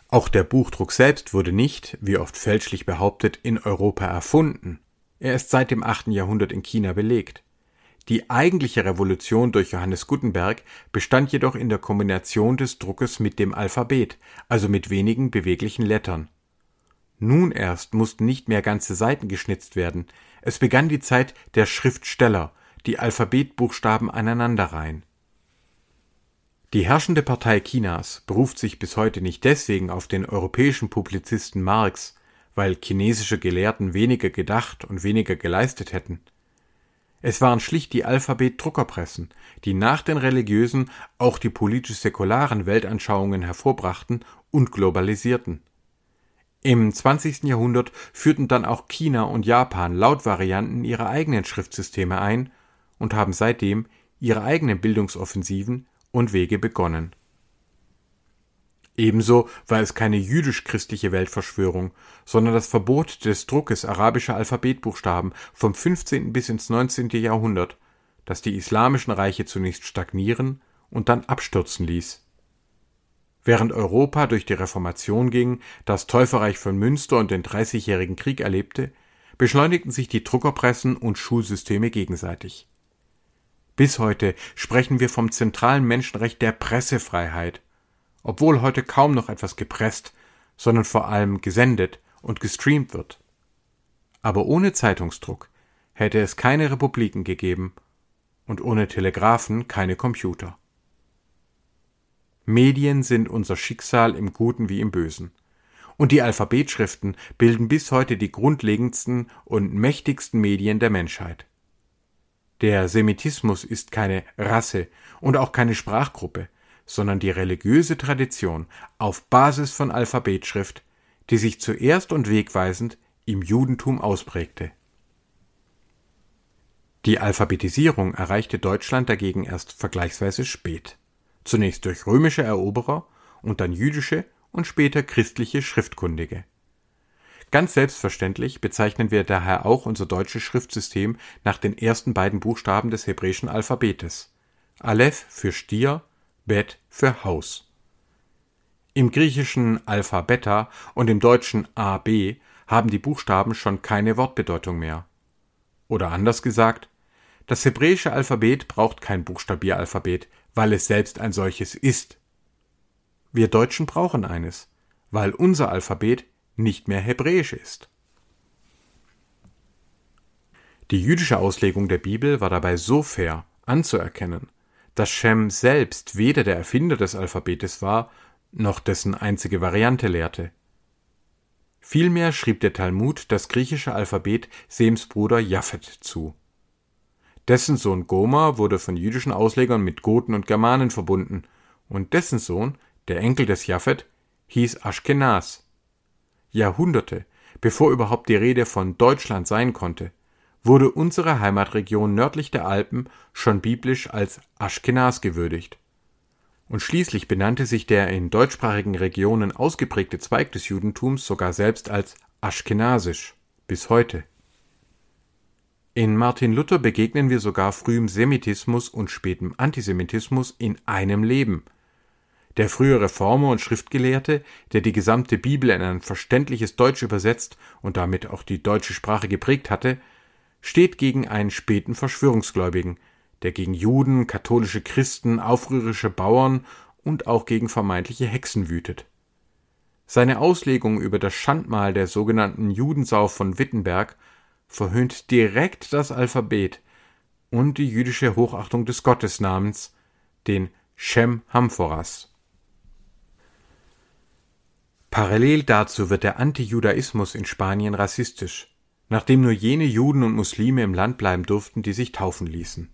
Speaker 2: Auch der Buchdruck selbst wurde nicht, wie oft fälschlich behauptet, in Europa erfunden. Er ist seit dem 8. Jahrhundert in China belegt. Die eigentliche Revolution durch Johannes Gutenberg bestand jedoch in der Kombination des Druckes mit dem Alphabet, also mit wenigen beweglichen Lettern. Nun erst mussten nicht mehr ganze Seiten geschnitzt werden, es begann die Zeit der Schriftsteller, die Alphabetbuchstaben aneinanderreihen. Die herrschende Partei Chinas beruft sich bis heute nicht deswegen auf den europäischen Publizisten Marx, weil chinesische Gelehrten weniger gedacht und weniger geleistet hätten. Es waren schlicht die Alphabet-Druckerpressen, die nach den religiösen auch die politisch-säkularen Weltanschauungen hervorbrachten und globalisierten. Im 20. Jahrhundert führten dann auch China und Japan Lautvarianten ihrer eigenen Schriftsysteme ein und haben seitdem ihre eigenen Bildungsoffensiven und Wege begonnen. Ebenso war es keine jüdisch-christliche Weltverschwörung, sondern das Verbot des Druckes arabischer Alphabetbuchstaben vom 15. bis ins 19. Jahrhundert, das die islamischen Reiche zunächst stagnieren und dann abstürzen ließ. Während Europa durch die Reformation ging, das Täuferreich von Münster und den Dreißigjährigen Krieg erlebte, beschleunigten sich die Druckerpressen und Schulsysteme gegenseitig. Bis heute sprechen wir vom zentralen Menschenrecht der Pressefreiheit, obwohl heute kaum noch etwas gepresst, sondern vor allem gesendet und gestreamt wird. Aber ohne Zeitungsdruck hätte es keine Republiken gegeben und ohne Telegraphen keine Computer. Medien sind unser Schicksal im Guten wie im Bösen. Und die Alphabetschriften bilden bis heute die grundlegendsten und mächtigsten Medien der Menschheit. Der Semitismus ist keine Rasse und auch keine Sprachgruppe, sondern die religiöse Tradition auf Basis von Alphabetschrift, die sich zuerst und wegweisend im Judentum ausprägte. Die Alphabetisierung erreichte Deutschland dagegen erst vergleichsweise spät, zunächst durch römische Eroberer und dann jüdische und später christliche Schriftkundige. Ganz selbstverständlich bezeichnen wir daher auch unser deutsches Schriftsystem nach den ersten beiden Buchstaben des hebräischen Alphabetes Aleph für Stier Bet für Haus. Im griechischen Alpha Beta und im deutschen AB haben die Buchstaben schon keine Wortbedeutung mehr. Oder anders gesagt, das hebräische Alphabet braucht kein Buchstabieralphabet, weil es selbst ein solches ist. Wir Deutschen brauchen eines, weil unser Alphabet nicht mehr hebräisch ist. Die jüdische Auslegung der Bibel war dabei so fair anzuerkennen, dass Shem selbst weder der Erfinder des Alphabetes war, noch dessen einzige Variante lehrte. Vielmehr schrieb der Talmud das griechische Alphabet Sems Bruder Japhet zu. Dessen Sohn Gomer wurde von jüdischen Auslegern mit Goten und Germanen verbunden, und dessen Sohn, der Enkel des Japhet, hieß Aschkenaz. Jahrhunderte, bevor überhaupt die Rede von Deutschland sein konnte, wurde unsere Heimatregion nördlich der Alpen schon biblisch als Aschkenas gewürdigt. Und schließlich benannte sich der in deutschsprachigen Regionen ausgeprägte Zweig des Judentums sogar selbst als Aschkenasisch bis heute. In Martin Luther begegnen wir sogar frühem Semitismus und spätem Antisemitismus in einem Leben. Der frühe Reformer und Schriftgelehrte, der die gesamte Bibel in ein verständliches Deutsch übersetzt und damit auch die deutsche Sprache geprägt hatte, steht gegen einen späten Verschwörungsgläubigen, der gegen Juden, katholische Christen, aufrührerische Bauern und auch gegen vermeintliche Hexen wütet. Seine Auslegung über das Schandmal der sogenannten Judensau von Wittenberg verhöhnt direkt das Alphabet und die jüdische Hochachtung des Gottesnamens, den Shem Hamphoras. Parallel dazu wird der Antijudaismus in Spanien rassistisch nachdem nur jene Juden und Muslime im Land bleiben durften, die sich taufen ließen.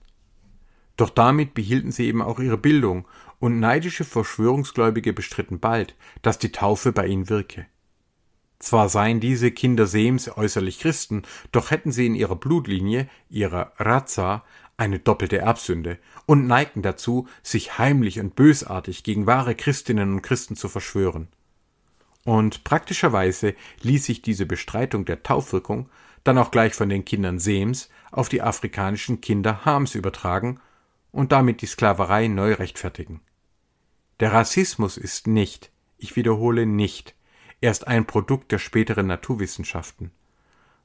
Speaker 2: Doch damit behielten sie eben auch ihre Bildung, und neidische Verschwörungsgläubige bestritten bald, dass die Taufe bei ihnen wirke. Zwar seien diese Kinder Sems äußerlich Christen, doch hätten sie in ihrer Blutlinie, ihrer Raza, eine doppelte Erbsünde und neigten dazu, sich heimlich und bösartig gegen wahre Christinnen und Christen zu verschwören. Und praktischerweise ließ sich diese Bestreitung der Taufwirkung dann auch gleich von den Kindern Sems auf die afrikanischen Kinder Hams übertragen und damit die Sklaverei neu rechtfertigen. Der Rassismus ist nicht, ich wiederhole nicht, erst ein Produkt der späteren Naturwissenschaften,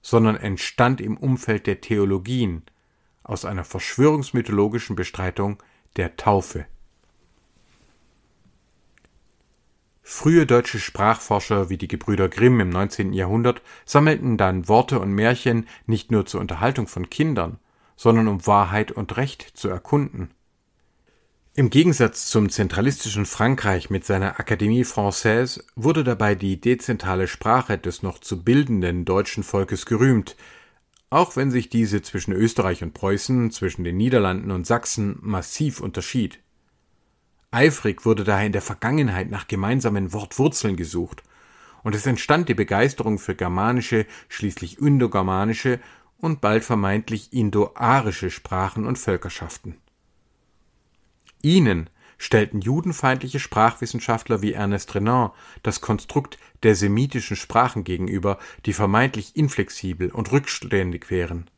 Speaker 2: sondern entstand im Umfeld der Theologien aus einer verschwörungsmythologischen Bestreitung der Taufe. Frühe deutsche Sprachforscher wie die Gebrüder Grimm im 19. Jahrhundert sammelten dann Worte und Märchen nicht nur zur Unterhaltung von Kindern, sondern um Wahrheit und Recht zu erkunden. Im Gegensatz zum zentralistischen Frankreich mit seiner Académie Française wurde dabei die dezentrale Sprache des noch zu bildenden deutschen Volkes gerühmt, auch wenn sich diese zwischen Österreich und Preußen, zwischen den Niederlanden und Sachsen massiv unterschied Eifrig wurde daher in der Vergangenheit nach gemeinsamen Wortwurzeln gesucht, und es entstand die Begeisterung für germanische, schließlich indogermanische und bald vermeintlich indoarische Sprachen und Völkerschaften. Ihnen stellten judenfeindliche Sprachwissenschaftler wie Ernest Renan das Konstrukt der semitischen Sprachen gegenüber, die vermeintlich inflexibel und rückständig wären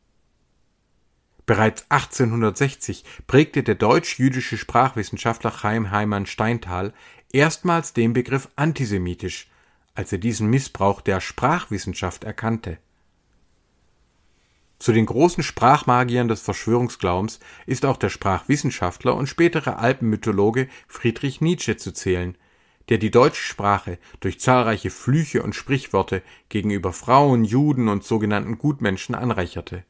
Speaker 2: Bereits 1860 prägte der deutsch-jüdische Sprachwissenschaftler Chaim Heimann Steinthal erstmals den Begriff antisemitisch, als er diesen Missbrauch der Sprachwissenschaft erkannte. Zu den großen Sprachmagiern des Verschwörungsglaubens ist auch der Sprachwissenschaftler und spätere Alpenmythologe Friedrich Nietzsche zu zählen, der die deutsche Sprache durch zahlreiche Flüche und Sprichworte gegenüber Frauen, Juden und sogenannten Gutmenschen anreicherte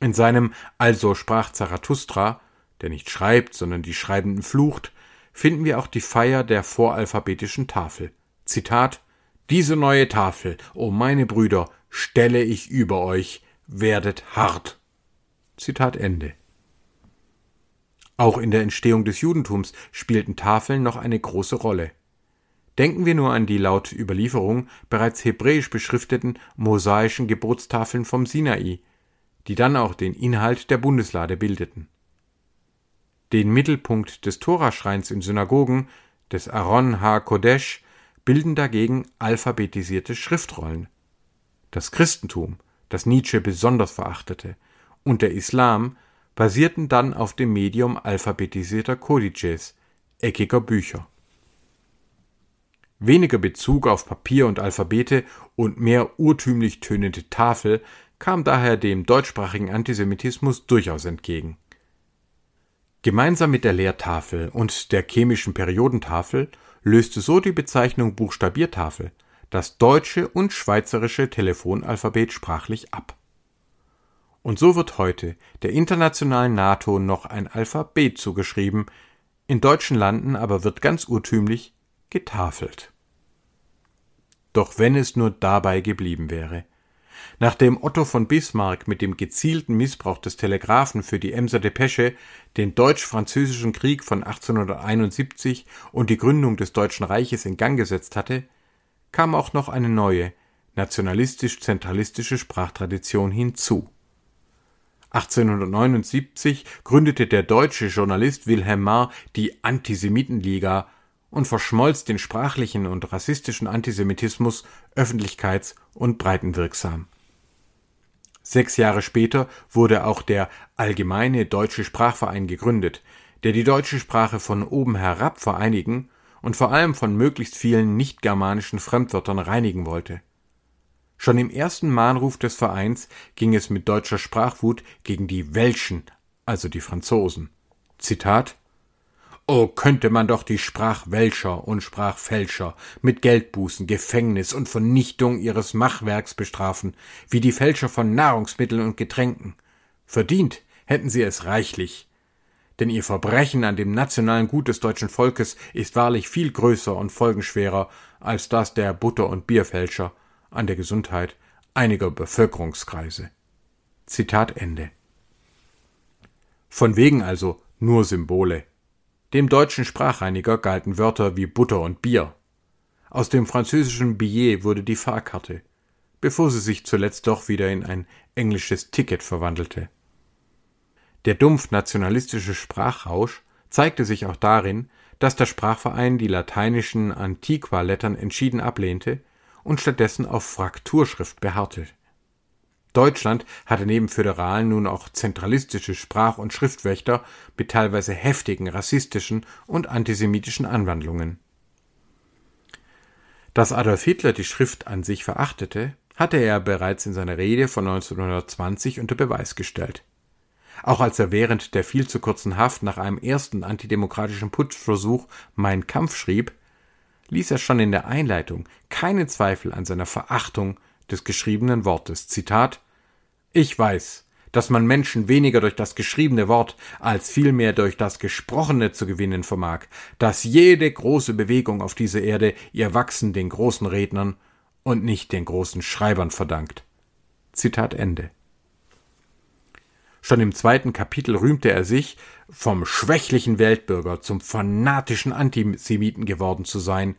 Speaker 2: in seinem Also sprach Zarathustra, der nicht schreibt, sondern die Schreibenden flucht, finden wir auch die Feier der voralphabetischen Tafel. Zitat Diese neue Tafel, o meine Brüder, stelle ich über euch, werdet hart. Zitat Ende. Auch in der Entstehung des Judentums spielten Tafeln noch eine große Rolle. Denken wir nur an die laut Überlieferung bereits hebräisch beschrifteten mosaischen Geburtstafeln vom Sinai, die dann auch den Inhalt der Bundeslade bildeten. Den Mittelpunkt des Toraschreins in Synagogen, des Aron ha-Kodesh, bilden dagegen alphabetisierte Schriftrollen. Das Christentum, das Nietzsche besonders verachtete, und der Islam basierten dann auf dem Medium alphabetisierter Kodizes, eckiger Bücher. Weniger Bezug auf Papier und Alphabete und mehr urtümlich tönende Tafel kam daher dem deutschsprachigen Antisemitismus durchaus entgegen. Gemeinsam mit der Lehrtafel und der chemischen Periodentafel löste so die Bezeichnung Buchstabiertafel das deutsche und schweizerische Telefonalphabet sprachlich ab. Und so wird heute der internationalen NATO noch ein Alphabet zugeschrieben, in deutschen Landen aber wird ganz urtümlich getafelt. Doch wenn es nur dabei geblieben wäre, Nachdem Otto von Bismarck mit dem gezielten Missbrauch des Telegraphen für die Emser Depesche den Deutsch-Französischen Krieg von 1871 und die Gründung des Deutschen Reiches in Gang gesetzt hatte, kam auch noch eine neue, nationalistisch-zentralistische Sprachtradition hinzu 1879 gründete der deutsche Journalist Wilhelm Marr die Antisemitenliga und verschmolz den sprachlichen und rassistischen Antisemitismus öffentlichkeits- und breitenwirksam. Sechs Jahre später wurde auch der Allgemeine Deutsche Sprachverein gegründet, der die deutsche Sprache von oben herab vereinigen und vor allem von möglichst vielen nicht-germanischen Fremdwörtern reinigen wollte. Schon im ersten Mahnruf des Vereins ging es mit deutscher Sprachwut gegen die Welschen, also die Franzosen. Zitat Oh, könnte man doch die Sprachwälscher und Sprachfälscher mit Geldbußen, Gefängnis und Vernichtung ihres Machwerks bestrafen, wie die Fälscher von Nahrungsmitteln und Getränken. Verdient hätten sie es reichlich. Denn ihr Verbrechen an dem nationalen Gut des deutschen Volkes ist wahrlich viel größer und folgenschwerer als das der Butter- und Bierfälscher an der Gesundheit einiger Bevölkerungskreise. Zitat Ende. Von wegen also nur Symbole. Dem deutschen Sprachreiniger galten Wörter wie Butter und Bier. Aus dem französischen Billet wurde die Fahrkarte, bevor sie sich zuletzt doch wieder in ein englisches Ticket verwandelte. Der dumpf nationalistische Sprachrausch zeigte sich auch darin, dass der Sprachverein die lateinischen Antiqua-Lettern entschieden ablehnte und stattdessen auf Frakturschrift beharrte Deutschland hatte neben Föderalen nun auch zentralistische Sprach- und Schriftwächter mit teilweise heftigen rassistischen und antisemitischen Anwandlungen. Dass Adolf Hitler die Schrift an sich verachtete, hatte er bereits in seiner Rede von 1920 unter Beweis gestellt. Auch als er während der viel zu kurzen Haft nach einem ersten antidemokratischen Putschversuch Mein Kampf schrieb, ließ er schon in der Einleitung keinen Zweifel an seiner Verachtung des geschriebenen Wortes. Zitat ich weiß, dass man Menschen weniger durch das geschriebene Wort als vielmehr durch das Gesprochene zu gewinnen vermag, dass jede große Bewegung auf dieser Erde ihr Wachsen den großen Rednern und nicht den großen Schreibern verdankt. Zitat Ende. Schon im zweiten Kapitel rühmte er sich, vom schwächlichen Weltbürger zum fanatischen Antisemiten geworden zu sein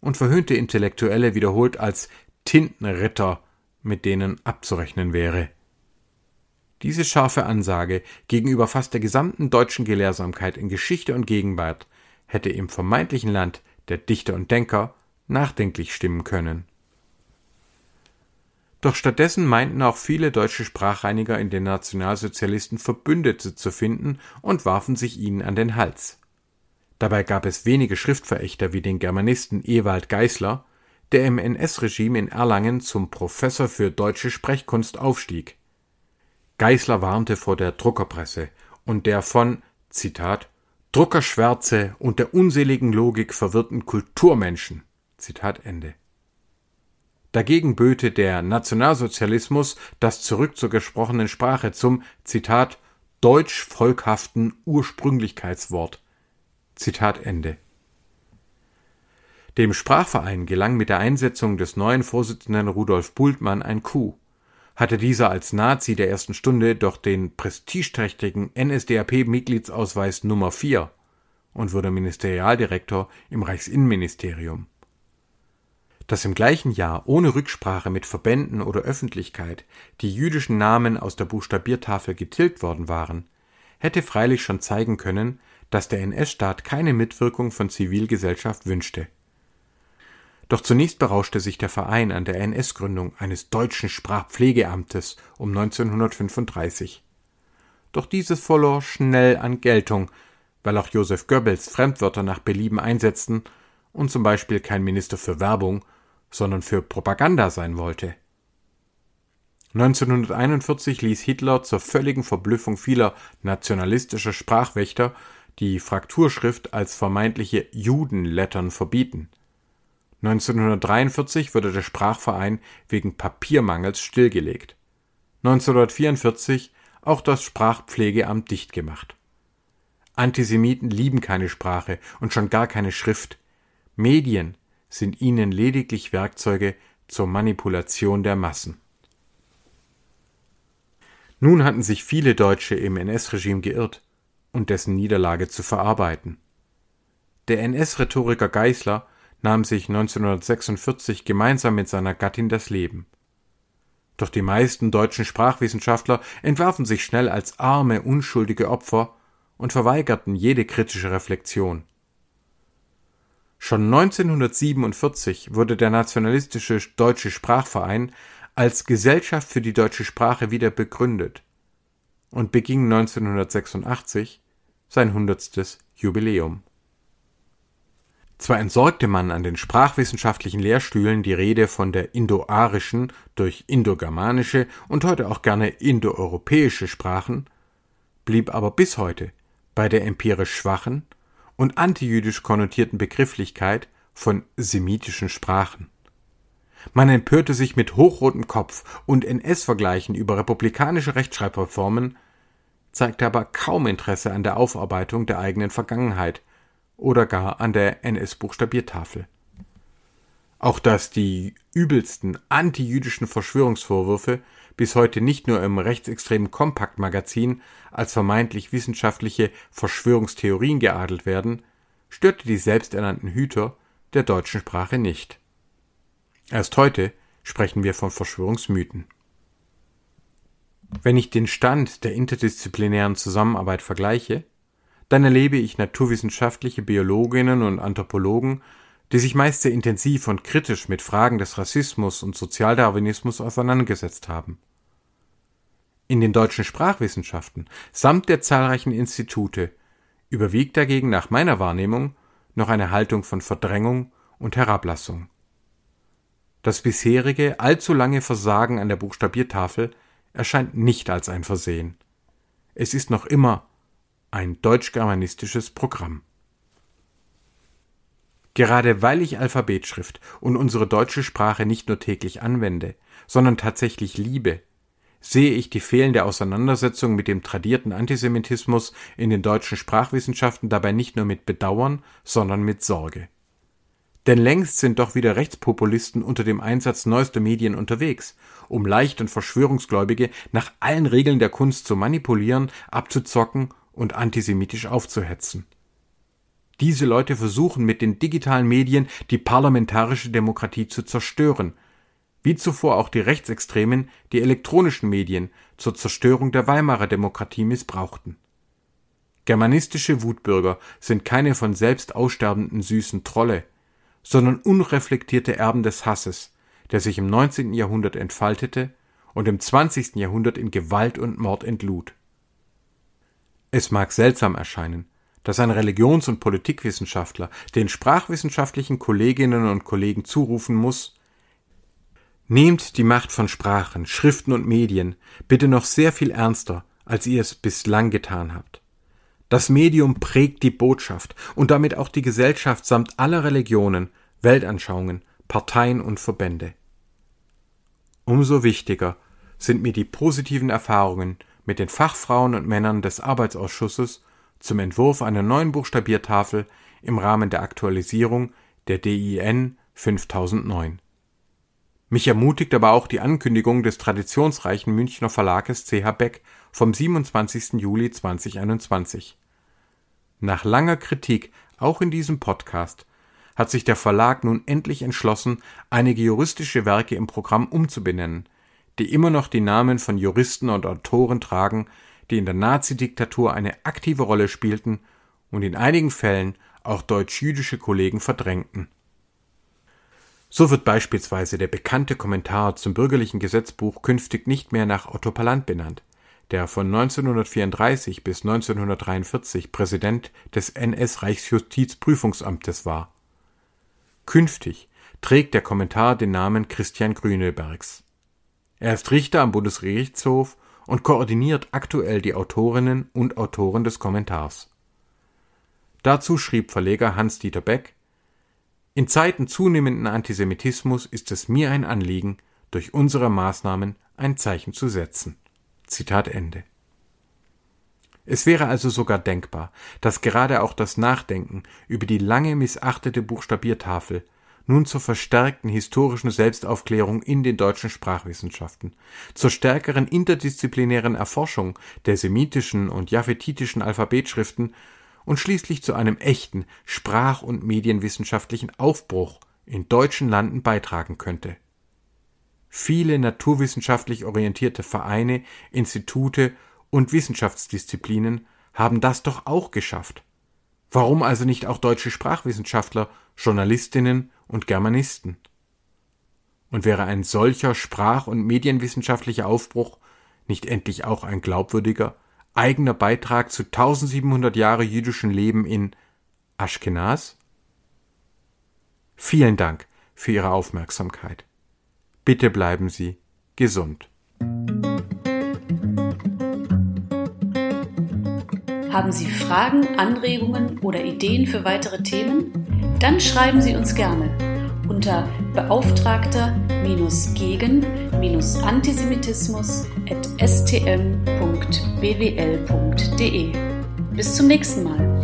Speaker 2: und verhöhnte Intellektuelle wiederholt als Tintenritter, mit denen abzurechnen wäre. Diese scharfe Ansage gegenüber fast der gesamten deutschen Gelehrsamkeit in Geschichte und Gegenwart hätte im vermeintlichen Land der Dichter und Denker nachdenklich stimmen können. Doch stattdessen meinten auch viele deutsche Sprachreiniger in den Nationalsozialisten Verbündete zu finden und warfen sich ihnen an den Hals. Dabei gab es wenige Schriftverächter wie den Germanisten Ewald Geisler, der im NS-Regime in Erlangen zum Professor für deutsche Sprechkunst aufstieg Geisler warnte vor der Druckerpresse und der von Zitat Druckerschwärze und der unseligen Logik verwirrten Kulturmenschen. Zitat Ende. Dagegen böte der Nationalsozialismus das zurück zur gesprochenen Sprache zum Zitat deutsch volkhaften Ursprünglichkeitswort. Zitat Ende. Dem Sprachverein gelang mit der Einsetzung des neuen Vorsitzenden Rudolf Bultmann ein Coup hatte dieser als Nazi der ersten Stunde doch den prestigeträchtigen NSDAP-Mitgliedsausweis Nummer 4 und wurde Ministerialdirektor im Reichsinnenministerium. Dass im gleichen Jahr ohne Rücksprache mit Verbänden oder Öffentlichkeit die jüdischen Namen aus der Buchstabiertafel getilgt worden waren, hätte freilich schon zeigen können, dass der NS-Staat keine Mitwirkung von Zivilgesellschaft wünschte doch zunächst berauschte sich der Verein an der NS-Gründung eines deutschen Sprachpflegeamtes um 1935. Doch dieses verlor schnell an Geltung, weil auch Joseph Goebbels Fremdwörter nach Belieben einsetzten und zum Beispiel kein Minister für Werbung, sondern für Propaganda sein wollte. 1941 ließ Hitler zur völligen Verblüffung vieler nationalistischer Sprachwächter die Frakturschrift als vermeintliche Judenlettern verbieten 1943 wurde der Sprachverein wegen Papiermangels stillgelegt. 1944 auch das Sprachpflegeamt dicht gemacht. Antisemiten lieben keine Sprache und schon gar keine Schrift. Medien sind ihnen lediglich Werkzeuge zur Manipulation der Massen. Nun hatten sich viele Deutsche im NS-Regime geirrt und dessen Niederlage zu verarbeiten. Der NS-Rhetoriker Geisler nahm sich 1946 gemeinsam mit seiner Gattin das Leben. Doch die meisten deutschen Sprachwissenschaftler entwarfen sich schnell als arme, unschuldige Opfer und verweigerten jede kritische Reflexion. Schon 1947 wurde der nationalistische Deutsche Sprachverein als Gesellschaft für die deutsche Sprache wieder begründet und beging 1986 sein hundertstes Jubiläum. Zwar entsorgte man an den sprachwissenschaftlichen Lehrstühlen die Rede von der indoarischen durch indogermanische und heute auch gerne indoeuropäische Sprachen, blieb aber bis heute bei der empirisch schwachen und antijüdisch konnotierten Begrifflichkeit von semitischen Sprachen. Man empörte sich mit hochrotem Kopf und NS-Vergleichen über republikanische Rechtschreibreformen, zeigte aber kaum Interesse an der Aufarbeitung der eigenen Vergangenheit oder gar an der NS-Buchstabiertafel. Auch dass die übelsten antijüdischen Verschwörungsvorwürfe bis heute nicht nur im rechtsextremen Kompakt-Magazin als vermeintlich wissenschaftliche Verschwörungstheorien geadelt werden, störte die selbsternannten Hüter der deutschen Sprache nicht. Erst heute sprechen wir von Verschwörungsmythen. Wenn ich den Stand der interdisziplinären Zusammenarbeit vergleiche, dann erlebe ich naturwissenschaftliche Biologinnen und Anthropologen, die sich meist sehr intensiv und kritisch mit Fragen des Rassismus und Sozialdarwinismus auseinandergesetzt haben. In den deutschen Sprachwissenschaften samt der zahlreichen Institute überwiegt dagegen nach meiner Wahrnehmung noch eine Haltung von Verdrängung und Herablassung. Das bisherige, allzu lange Versagen an der Buchstabiertafel erscheint nicht als ein Versehen. Es ist noch immer ein deutsch-germanistisches Programm. Gerade weil ich Alphabetschrift und unsere deutsche Sprache nicht nur täglich anwende, sondern tatsächlich liebe, sehe ich die fehlende Auseinandersetzung mit dem tradierten Antisemitismus in den deutschen Sprachwissenschaften dabei nicht nur mit Bedauern, sondern mit Sorge. Denn längst sind doch wieder Rechtspopulisten unter dem Einsatz neuester Medien unterwegs, um leicht und Verschwörungsgläubige nach allen Regeln der Kunst zu manipulieren, abzuzocken und antisemitisch aufzuhetzen. Diese Leute versuchen mit den digitalen Medien die parlamentarische Demokratie zu zerstören, wie zuvor auch die Rechtsextremen die elektronischen Medien zur Zerstörung der Weimarer Demokratie missbrauchten. Germanistische Wutbürger sind keine von selbst aussterbenden süßen Trolle, sondern unreflektierte Erben des Hasses, der sich im 19. Jahrhundert entfaltete und im 20. Jahrhundert in Gewalt und Mord entlud. Es mag seltsam erscheinen, dass ein Religions- und Politikwissenschaftler den sprachwissenschaftlichen Kolleginnen und Kollegen zurufen muss, Nehmt die Macht von Sprachen, Schriften und Medien bitte noch sehr viel ernster, als ihr es bislang getan habt. Das Medium prägt die Botschaft und damit auch die Gesellschaft samt aller Religionen, Weltanschauungen, Parteien und Verbände. Umso wichtiger sind mir die positiven Erfahrungen mit den Fachfrauen und Männern des Arbeitsausschusses zum Entwurf einer neuen Buchstabiertafel im Rahmen der Aktualisierung der DIN 5009. Mich ermutigt aber auch die Ankündigung des traditionsreichen Münchner Verlages CH Beck vom 27. Juli 2021. Nach langer Kritik, auch in diesem Podcast, hat sich der Verlag nun endlich entschlossen, einige juristische Werke im Programm umzubenennen, die immer noch die Namen von Juristen und Autoren tragen, die in der Nazidiktatur eine aktive Rolle spielten und in einigen Fällen auch deutsch-jüdische Kollegen verdrängten. So wird beispielsweise der bekannte Kommentar zum bürgerlichen Gesetzbuch künftig nicht mehr nach Otto Pallant benannt, der von 1934 bis 1943 Präsident des NS-Reichsjustizprüfungsamtes war. Künftig trägt der Kommentar den Namen Christian Grünebergs. Er ist Richter am Bundesgerichtshof und koordiniert aktuell die Autorinnen und Autoren des Kommentars. Dazu schrieb Verleger Hans-Dieter Beck In Zeiten zunehmenden Antisemitismus ist es mir ein Anliegen, durch unsere Maßnahmen ein Zeichen zu setzen. Zitat Ende. Es wäre also sogar denkbar, dass gerade auch das Nachdenken über die lange missachtete Buchstabiertafel nun zur verstärkten historischen Selbstaufklärung in den deutschen Sprachwissenschaften, zur stärkeren interdisziplinären Erforschung der semitischen und japhetitischen Alphabetschriften und schließlich zu einem echten sprach- und medienwissenschaftlichen Aufbruch in deutschen Landen beitragen könnte. Viele naturwissenschaftlich orientierte Vereine, Institute und Wissenschaftsdisziplinen haben das doch auch geschafft. Warum also nicht auch deutsche Sprachwissenschaftler, Journalistinnen und Germanisten? Und wäre ein solcher sprach- und medienwissenschaftlicher Aufbruch nicht endlich auch ein glaubwürdiger, eigener Beitrag zu 1700 Jahre jüdischen Leben in Aschkenaz? Vielen Dank für Ihre Aufmerksamkeit. Bitte bleiben Sie gesund.
Speaker 1: Haben Sie Fragen, Anregungen oder Ideen für weitere Themen? Dann schreiben Sie uns gerne unter beauftragter-gegen-antisemitismus.stm.bwl.de. Bis zum nächsten Mal.